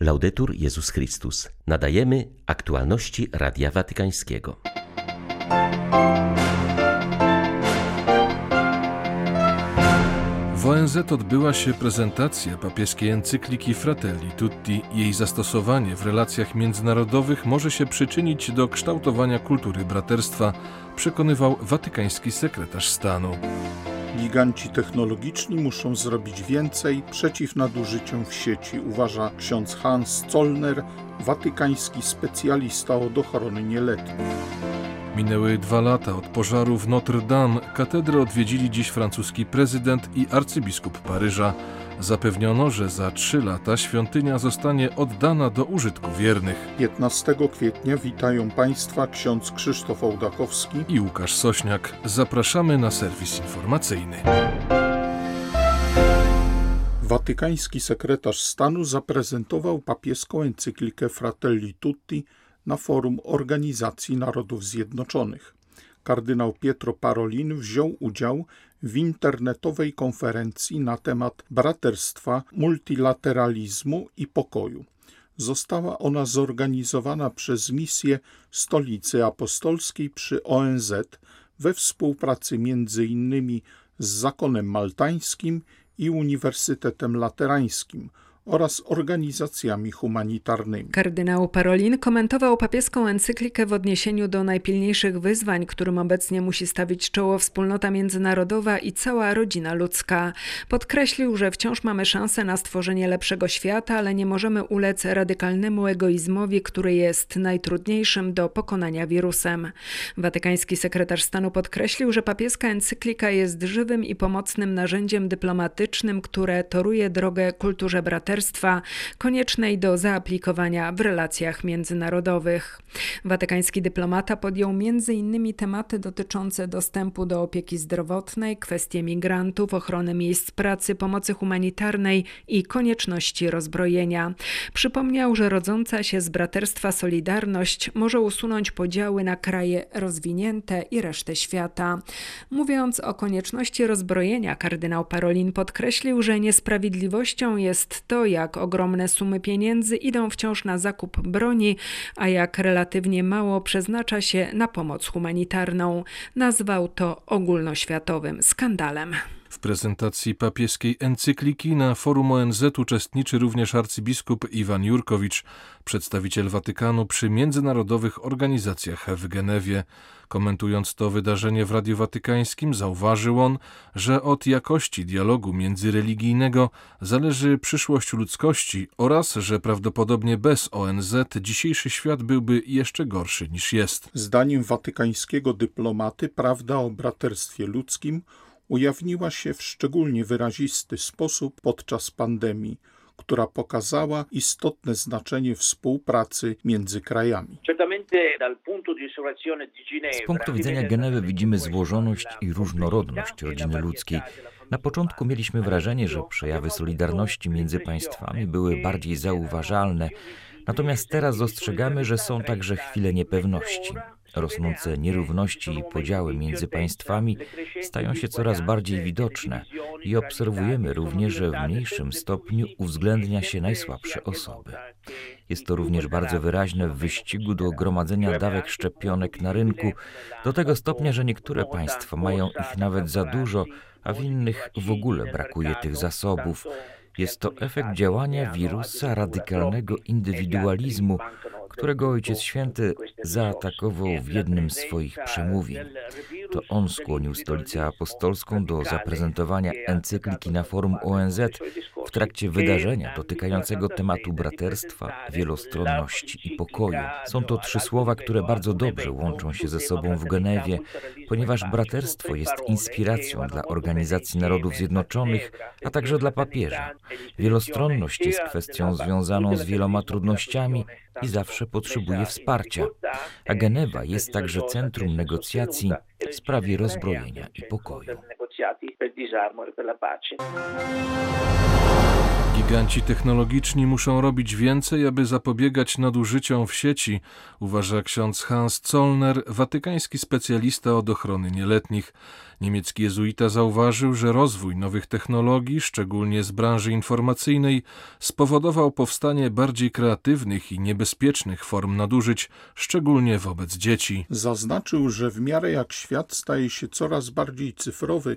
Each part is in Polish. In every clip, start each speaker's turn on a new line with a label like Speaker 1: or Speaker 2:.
Speaker 1: Laudetur Jezus Chrystus. Nadajemy aktualności Radia Watykańskiego.
Speaker 2: W ONZ odbyła się prezentacja papieskiej encykliki Fratelli Tutti. Jej zastosowanie w relacjach międzynarodowych może się przyczynić do kształtowania kultury braterstwa, przekonywał watykański sekretarz stanu.
Speaker 3: Giganci technologiczni muszą zrobić więcej przeciw nadużyciom w sieci, uważa ksiądz Hans Zollner, watykański specjalista od ochrony nieletnich.
Speaker 2: Minęły dwa lata od pożaru w Notre Dame. Katedrę odwiedzili dziś francuski prezydent i arcybiskup Paryża. Zapewniono, że za trzy lata świątynia zostanie oddana do użytku wiernych.
Speaker 3: 15 kwietnia witają Państwa ksiądz Krzysztof Ołdakowski
Speaker 2: i Łukasz Sośniak. Zapraszamy na serwis informacyjny.
Speaker 3: Watykański sekretarz stanu zaprezentował papieską encyklikę Fratelli Tutti na forum Organizacji Narodów Zjednoczonych. Kardynał Pietro Parolin wziął udział w internetowej konferencji na temat braterstwa, multilateralizmu i pokoju. Została ona zorganizowana przez misję Stolicy Apostolskiej przy ONZ we współpracy innymi z Zakonem Maltańskim i Uniwersytetem Laterańskim – oraz organizacjami humanitarnymi.
Speaker 4: Kardynał Parolin komentował papieską encyklikę w odniesieniu do najpilniejszych wyzwań, którym obecnie musi stawić czoło wspólnota międzynarodowa i cała rodzina ludzka. Podkreślił, że wciąż mamy szansę na stworzenie lepszego świata, ale nie możemy ulec radykalnemu egoizmowi, który jest najtrudniejszym do pokonania wirusem. Watykański sekretarz stanu podkreślił, że papieska encyklika jest żywym i pomocnym narzędziem dyplomatycznym, które toruje drogę kulturze braterskiej partnerstwa koniecznej do zaaplikowania w relacjach międzynarodowych. Watykański dyplomata podjął m.in. tematy dotyczące dostępu do opieki zdrowotnej, kwestie migrantów, ochrony miejsc pracy, pomocy humanitarnej i konieczności rozbrojenia. Przypomniał, że rodząca się z braterstwa Solidarność może usunąć podziały na kraje rozwinięte i resztę świata. Mówiąc o konieczności rozbrojenia, kardynał Parolin podkreślił, że niesprawiedliwością jest to, jak ogromne sumy pieniędzy idą wciąż na zakup broni, a jak relatywnie mało przeznacza się na pomoc humanitarną. Nazwał to ogólnoświatowym skandalem.
Speaker 2: W prezentacji papieskiej encykliki na forum ONZ uczestniczy również arcybiskup Iwan Jurkowicz, przedstawiciel Watykanu przy międzynarodowych organizacjach w Genewie. Komentując to wydarzenie w Radiu Watykańskim, zauważył on, że od jakości dialogu międzyreligijnego zależy przyszłość ludzkości oraz, że prawdopodobnie bez ONZ dzisiejszy świat byłby jeszcze gorszy niż jest.
Speaker 3: Zdaniem watykańskiego dyplomaty prawda o braterstwie ludzkim ujawniła się w szczególnie wyrazisty sposób podczas pandemii, która pokazała istotne znaczenie współpracy między krajami.
Speaker 5: Z punktu widzenia Genewy widzimy złożoność i różnorodność rodziny ludzkiej. Na początku mieliśmy wrażenie, że przejawy solidarności między państwami były bardziej zauważalne, natomiast teraz dostrzegamy, że są także chwile niepewności. Rosnące nierówności i podziały między państwami stają się coraz bardziej widoczne i obserwujemy również, że w mniejszym stopniu uwzględnia się najsłabsze osoby. Jest to również bardzo wyraźne w wyścigu do gromadzenia dawek szczepionek na rynku, do tego stopnia, że niektóre państwa mają ich nawet za dużo, a w innych w ogóle brakuje tych zasobów. Jest to efekt działania wirusa radykalnego indywidualizmu, którego Ojciec Święty zaatakował w jednym z swoich przemówień. To on skłonił Stolicę Apostolską do zaprezentowania encykliki na forum ONZ w trakcie wydarzenia dotykającego tematu braterstwa, wielostronności i pokoju. Są to trzy słowa, które bardzo dobrze łączą się ze sobą w Genewie, ponieważ braterstwo jest inspiracją dla Organizacji Narodów Zjednoczonych, a także dla papieża. Wielostronność jest kwestią związaną z wieloma trudnościami i zawsze potrzebuje wsparcia, a Genewa jest także centrum negocjacji w sprawie rozbrojenia i pokoju.
Speaker 2: Giganci technologiczni muszą robić więcej, aby zapobiegać nadużyciom w sieci, uważa ksiądz Hans Zollner, watykański specjalista od ochrony nieletnich. Niemiecki jezuita zauważył, że rozwój nowych technologii, szczególnie z branży informacyjnej, spowodował powstanie bardziej kreatywnych i niebezpiecznych form nadużyć, szczególnie wobec dzieci.
Speaker 3: Zaznaczył, że w miarę jak świat staje się coraz bardziej cyfrowy,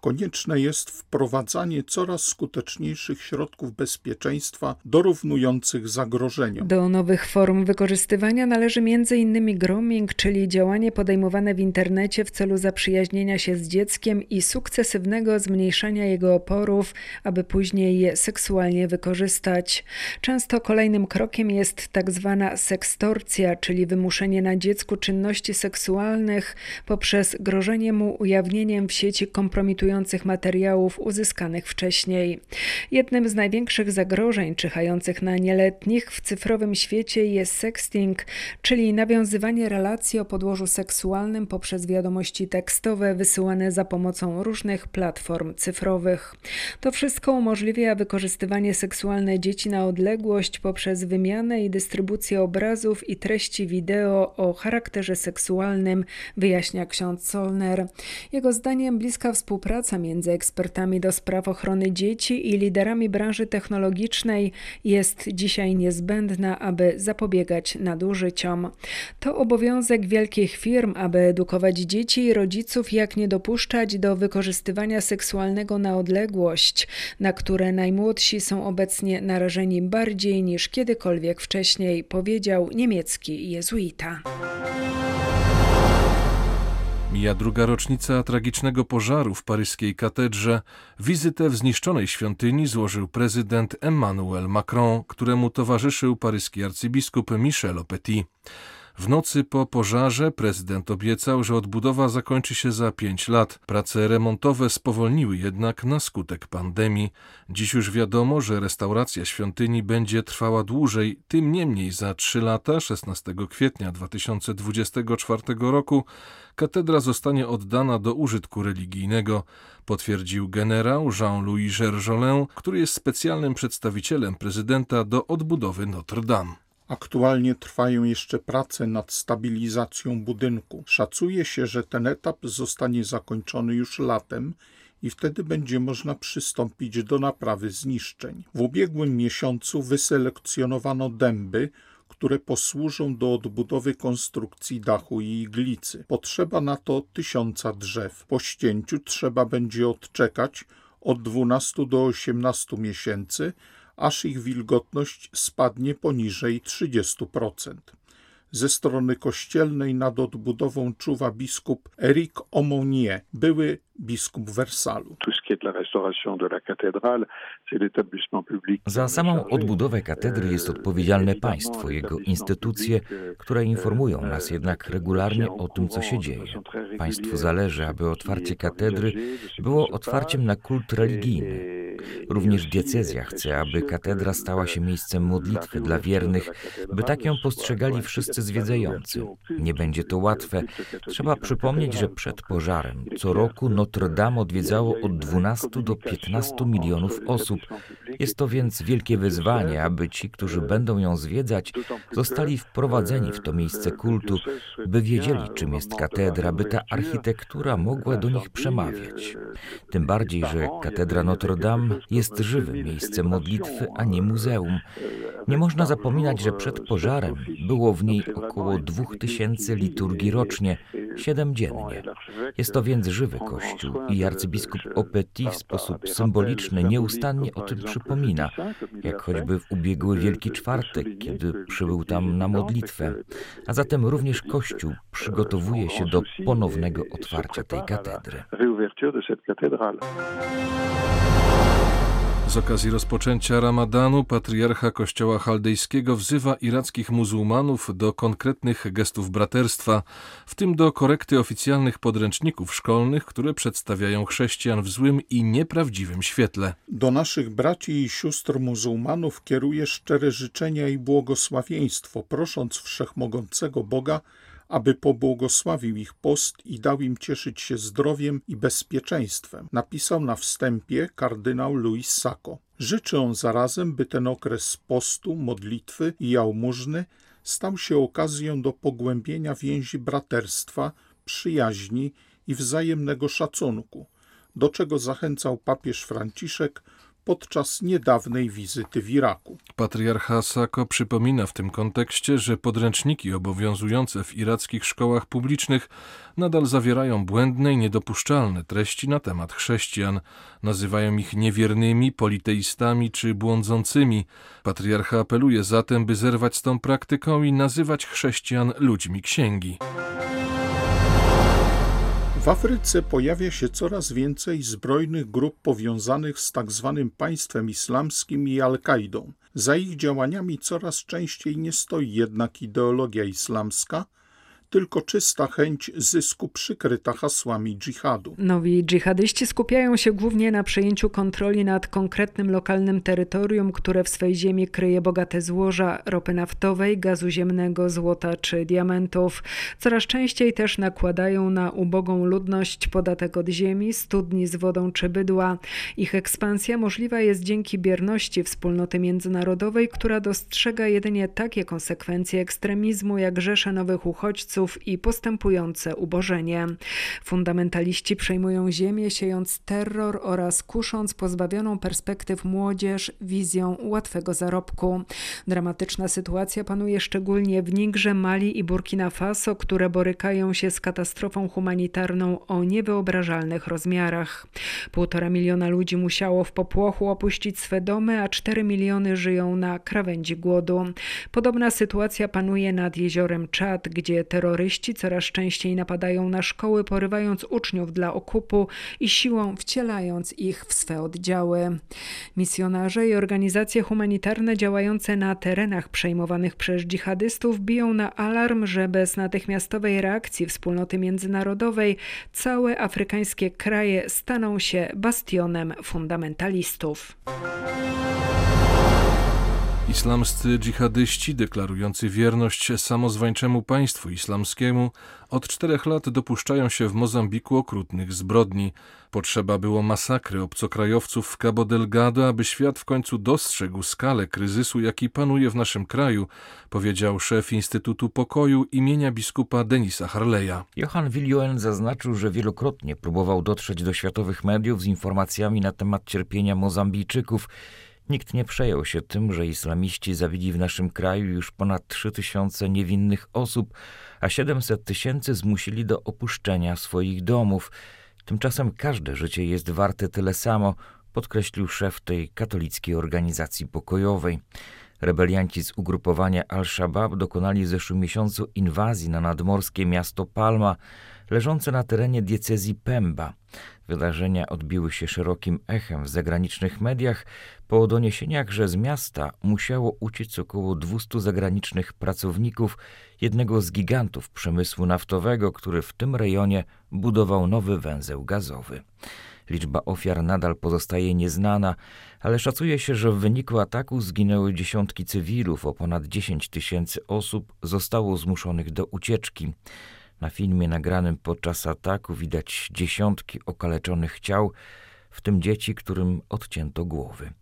Speaker 3: konieczne jest wprowadzanie coraz skuteczniejszych środków bezpieczeństwa dorównujących zagrożeniom.
Speaker 4: Do nowych form wykorzystywania należy m.in. grooming, czyli działanie podejmowane w internecie w celu zaprzyjaźnienia się z dzieckiem i sukcesywnego zmniejszania jego oporów, aby później je seksualnie wykorzystać. Często kolejnym krokiem jest tak zwana sekstorcja, czyli wymuszenie na dziecku czynności seksualnych poprzez grożenie mu ujawnieniem w sieci kompromitujących materiałów uzyskanych wcześniej. Jednym z największych zagrożeń czyhających na nieletnich w cyfrowym świecie jest sexting, czyli nawiązywanie relacji o podłożu seksualnym poprzez wiadomości tekstowe wysyłane za pomocą różnych platform cyfrowych. To wszystko umożliwia wykorzystywanie seksualne dzieci na odległość poprzez wymianę i dystrybucję obrazów i treści wideo o charakterze seksualnym, wyjaśnia ksiądz Solner. Jego zdaniem bliska współpraca współpraca między ekspertami do spraw ochrony dzieci i liderami branży technologicznej jest dzisiaj niezbędna, aby zapobiegać nadużyciom. To obowiązek wielkich firm, aby edukować dzieci i rodziców, jak nie dopuszczać do wykorzystywania seksualnego na odległość, na które najmłodsi są obecnie narażeni bardziej niż kiedykolwiek wcześniej, powiedział niemiecki jezuita.
Speaker 2: Mija druga rocznica tragicznego pożaru w paryskiej katedrze. Wizytę w zniszczonej świątyni złożył prezydent Emmanuel Macron, któremu towarzyszył paryski arcybiskup Michel Opetit. W nocy po pożarze prezydent obiecał, że odbudowa zakończy się za pięć lat. Prace remontowe spowolniły jednak na skutek pandemii. Dziś już wiadomo, że restauracja świątyni będzie trwała dłużej. Tym niemniej za trzy lata, 16 kwietnia 2024 roku, katedra zostanie oddana do użytku religijnego, potwierdził generał Jean-Louis Gerjolin, który jest specjalnym przedstawicielem prezydenta do odbudowy Notre Dame.
Speaker 3: Aktualnie trwają jeszcze prace nad stabilizacją budynku. Szacuje się, że ten etap zostanie zakończony już latem i wtedy będzie można przystąpić do naprawy zniszczeń. W ubiegłym miesiącu wyselekcjonowano dęby, które posłużą do odbudowy konstrukcji dachu i iglicy. Potrzeba na to tysiąca drzew. Po ścięciu trzeba będzie odczekać od 12 do 18 miesięcy, aż ich wilgotność spadnie poniżej 30%. Ze strony kościelnej nad odbudową czuwa biskup Eric Aumonier, były biskup Wersalu.
Speaker 5: Za samą odbudowę katedry jest odpowiedzialne państwo, jego instytucje, które informują nas jednak regularnie o tym, co się dzieje. Państwu zależy, aby otwarcie katedry było otwarciem na kult religijny. Również diecezja chce, aby katedra stała się miejscem modlitwy dla wiernych, by tak ją postrzegali wszyscy zwiedzający. Nie będzie to łatwe. Trzeba przypomnieć, że przed pożarem co roku Notre Dame odwiedzało od 12 do 15 milionów osób. Jest to więc wielkie wyzwanie, aby ci, którzy będą ją zwiedzać, zostali wprowadzeni w to miejsce kultu, by wiedzieli, czym jest katedra, by ta architektura mogła do nich przemawiać. Tym bardziej, że katedra Notre Dame jest żywym miejscem modlitwy, a nie muzeum. Nie można zapominać, że przed pożarem było w niej około 2000 liturgii rocznie, siedem dziennie. Jest to więc żywy kościół i arcybiskup Opetit w sposób symboliczny nieustannie o tym przypomina, jak choćby w ubiegły Wielki Czwartek, kiedy przybył tam na modlitwę. A zatem również kościół przygotowuje się do ponownego otwarcia tej katedry.
Speaker 2: Z okazji rozpoczęcia Ramadanu patriarcha Kościoła Chaldejskiego wzywa irackich muzułmanów do konkretnych gestów braterstwa, w tym do korekty oficjalnych podręczników szkolnych, które przedstawiają chrześcijan w złym i nieprawdziwym świetle.
Speaker 3: Do naszych braci i sióstr muzułmanów kieruje szczere życzenia i błogosławieństwo, prosząc wszechmogącego Boga, aby pobłogosławił ich post i dał im cieszyć się zdrowiem i bezpieczeństwem, napisał na wstępie kardynał Luis Sacco. Życzy on zarazem, by ten okres postu, modlitwy i jałmużny stał się okazją do pogłębienia więzi braterstwa, przyjaźni i wzajemnego szacunku, do czego zachęcał papież Franciszek podczas niedawnej wizyty w Iraku.
Speaker 2: Patriarcha Sako przypomina w tym kontekście, że podręczniki obowiązujące w irackich szkołach publicznych nadal zawierają błędne i niedopuszczalne treści na temat chrześcijan. Nazywają ich niewiernymi, politeistami czy błądzącymi. Patriarcha apeluje zatem, by zerwać z tą praktyką i nazywać chrześcijan ludźmi księgi.
Speaker 3: W Afryce pojawia się coraz więcej zbrojnych grup powiązanych z tzw. Tak państwem islamskim i Al-Kaidą. Za ich działaniami coraz częściej nie stoi jednak ideologia islamska, tylko czysta chęć zysku przykryta hasłami dżihadu.
Speaker 4: Nowi dżihadyści skupiają się głównie na przejęciu kontroli nad konkretnym lokalnym terytorium, które w swej ziemi kryje bogate złoża ropy naftowej, gazu ziemnego, złota czy diamentów. Coraz częściej też nakładają na ubogą ludność podatek od ziemi, studni z wodą czy bydła. Ich ekspansja możliwa jest dzięki bierności wspólnoty międzynarodowej, która dostrzega jedynie takie konsekwencje ekstremizmu jak rzesze nowych uchodźców, i postępujące ubożenie. Fundamentaliści przejmują ziemię, siejąc terror oraz kusząc pozbawioną perspektyw młodzież wizją łatwego zarobku. Dramatyczna sytuacja panuje szczególnie w Nigrze, Mali i Burkina Faso, które borykają się z katastrofą humanitarną o niewyobrażalnych rozmiarach. Półtora miliona ludzi musiało w popłochu opuścić swe domy, a cztery miliony żyją na krawędzi głodu. Podobna sytuacja panuje nad jeziorem Czad, gdzie terror terroryści coraz częściej napadają na szkoły, porywając uczniów dla okupu i siłą wcielając ich w swe oddziały. Misjonarze i organizacje humanitarne działające na terenach przejmowanych przez dżihadystów biją na alarm, że bez natychmiastowej reakcji wspólnoty międzynarodowej całe afrykańskie kraje staną się bastionem fundamentalistów.
Speaker 2: Islamscy dżihadyści deklarujący wierność samozwańczemu państwu islamskiemu od czterech lat dopuszczają się w Mozambiku okrutnych zbrodni. Potrzeba było masakry obcokrajowców w Cabo Delgado, aby świat w końcu dostrzegł skalę kryzysu, jaki panuje w naszym kraju, powiedział szef Instytutu Pokoju imienia biskupa Denisa Harleya.
Speaker 5: Johan Willioen zaznaczył, że wielokrotnie próbował dotrzeć do światowych mediów z informacjami na temat cierpienia Mozambijczyków Nikt nie przejął się tym, że islamiści zabili w naszym kraju już ponad 3000 niewinnych osób, a 700 tysięcy zmusili do opuszczenia swoich domów. Tymczasem każde życie jest warte tyle samo, podkreślił szef tej katolickiej organizacji pokojowej. Rebelianci z ugrupowania Al-Shabaab dokonali w zeszłym miesiącu inwazji na nadmorskie miasto Palma, leżące na terenie diecezji Pemba. Wydarzenia odbiły się szerokim echem w zagranicznych mediach po doniesieniach, że z miasta musiało uciec około 200 zagranicznych pracowników jednego z gigantów przemysłu naftowego, który w tym rejonie budował nowy węzeł gazowy. Liczba ofiar nadal pozostaje nieznana, ale szacuje się, że w wyniku ataku zginęły dziesiątki cywilów, o ponad 10 tysięcy osób zostało zmuszonych do ucieczki. Na filmie nagranym podczas ataku widać dziesiątki okaleczonych ciał, w tym dzieci, którym odcięto głowy.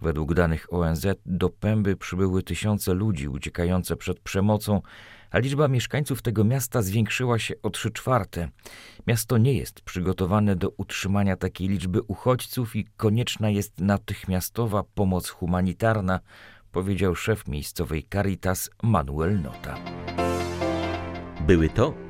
Speaker 5: Według danych ONZ do Pęby przybyły tysiące ludzi uciekające przed przemocą, a liczba mieszkańców tego miasta zwiększyła się o trzy czwarte. Miasto nie jest przygotowane do utrzymania takiej liczby uchodźców i konieczna jest natychmiastowa pomoc humanitarna, powiedział szef miejscowej Caritas Manuel Nota.
Speaker 1: Były to